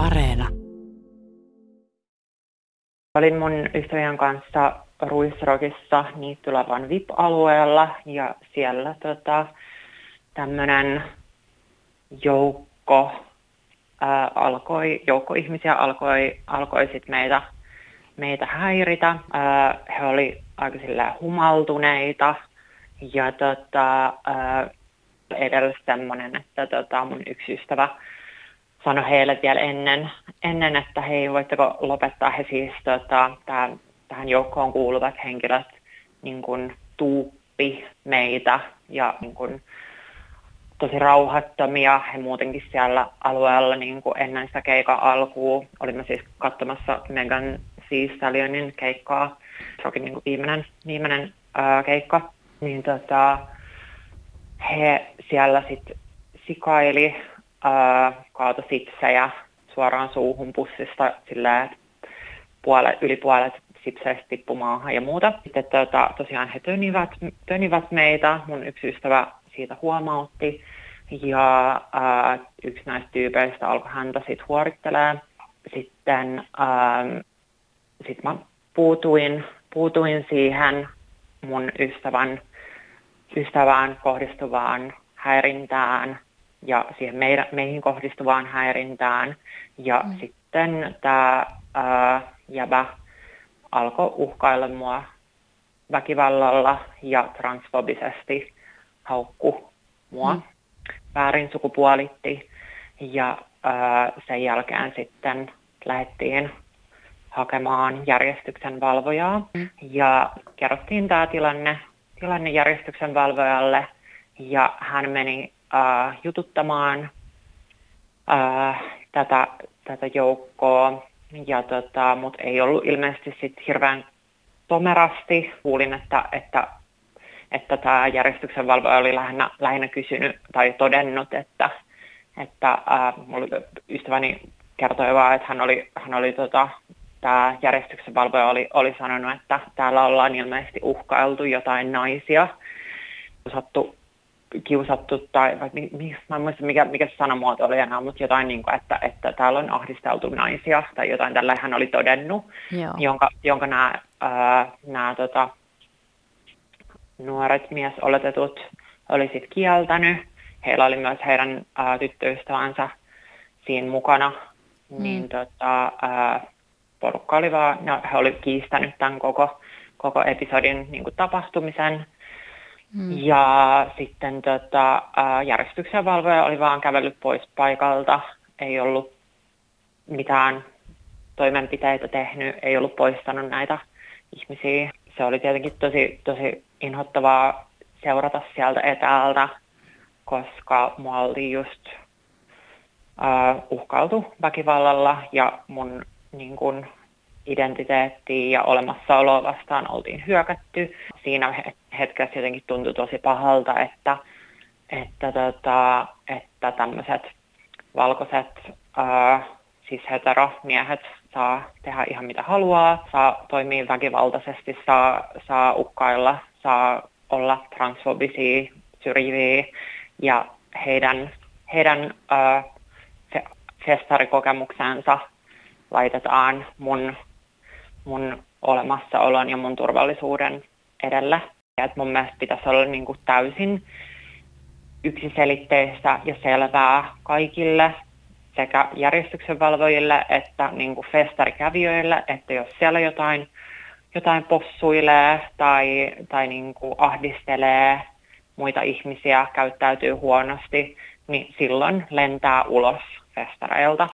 Areena. Olin mun ystävien kanssa Ruisrokissa Niittylavan VIP-alueella ja siellä tota, tämmöinen joukko ää, alkoi, joukko ihmisiä alkoi, alkoi sit meitä, meitä häiritä. Ää, he oli aika humaltuneita ja tota, ää, edellä semmoinen, että tota, mun yksi ystävä sanoi heille vielä ennen, ennen että hei, voitteko lopettaa he siis tota, tää, tähän joukkoon kuuluvat henkilöt niin kuin tuuppi meitä ja niin kuin, tosi rauhattomia. He muutenkin siellä alueella niin kuin ennen sitä keikan alkua. Olimme siis katsomassa Megan Thee Stallionin keikkaa. Se oli niin viimeinen, viimeinen ää, keikka. Niin tota, he siellä sitten sikaili, ää, kaato sipsejä suoraan suuhun pussista silleen, puolet, yli puolet sipseistä tippui maahan ja muuta. Sitten tota, tosiaan he tönivät, tönivät meitä, mun yksi ystävä siitä huomautti ja ää, yksi näistä tyypeistä alkoi häntä sitten huorittelee. Sitten ää, sit mä puutuin, puutuin siihen mun ystävän ystävään kohdistuvaan häirintään ja siihen meidän, meihin kohdistuvaan häirintään. Ja mm. sitten tämä jäbä alkoi uhkailla mua väkivallalla ja transfobisesti haukku mua, mm. väärin sukupuolitti. Ja ää, sen jälkeen sitten lähdettiin hakemaan järjestyksen valvojaa mm. ja kerrottiin tämä tilanne tilannejärjestyksen valvojalle ja hän meni äh, jututtamaan äh, tätä, tätä joukkoa, ja tota, mutta ei ollut ilmeisesti sit hirveän tomerasti. Kuulin, että, että, että tämä järjestyksen valvoja oli lähinnä, lähinnä kysynyt tai todennut, että, että äh, ystäväni kertoi vaan, että hän oli, hän oli tota, tämä järjestyksen valvoja oli, oli sanonut, että täällä ollaan ilmeisesti uhkailtu jotain naisia, kiusattu, kiusattu tai vai, mi, mä en muista mikä, mikä se sanamuoto oli enää, mutta jotain niin kuin, että, että täällä on ahdisteltu naisia tai jotain tällä hän oli todennut, Joo. jonka, jonka nämä, ää, nämä tota, nuoret miesoletetut oli sitten kieltänyt. Heillä oli myös heidän ää, tyttöystävänsä siinä mukana. Niin, niin tota, ää, porukka oli vaan, no, he oli kiistänyt tämän koko, koko episodin niin kuin tapahtumisen. Hmm. Ja sitten tota, järjestyksen valvoja oli vaan kävellyt pois paikalta, ei ollut mitään toimenpiteitä tehnyt, ei ollut poistanut näitä ihmisiä. Se oli tietenkin tosi, tosi inhottavaa seurata sieltä etäältä, koska mua oli just uh, uhkailtu väkivallalla ja mun niin kuin identiteettiin ja olemassaoloa vastaan oltiin hyökätty. Siinä hetkessä jotenkin tuntui tosi pahalta, että, että, tota, että tämmöiset valkoiset ää, siis heteromiehet saa tehdä ihan mitä haluaa, saa toimia väkivaltaisesti, saa, saa ukkailla, saa olla transfobisia, syrjiviä ja heidän, heidän ää, festarikokemuksensa laitetaan mun, mun olemassaolon ja mun turvallisuuden edellä. Että mun mielestä pitäisi olla niin kuin täysin yksiselitteistä ja selvää kaikille sekä järjestyksenvalvojille että niin kuin festarikävijöille, että jos siellä jotain, jotain possuilee tai, tai niin kuin ahdistelee muita ihmisiä, käyttäytyy huonosti, niin silloin lentää ulos festareilta.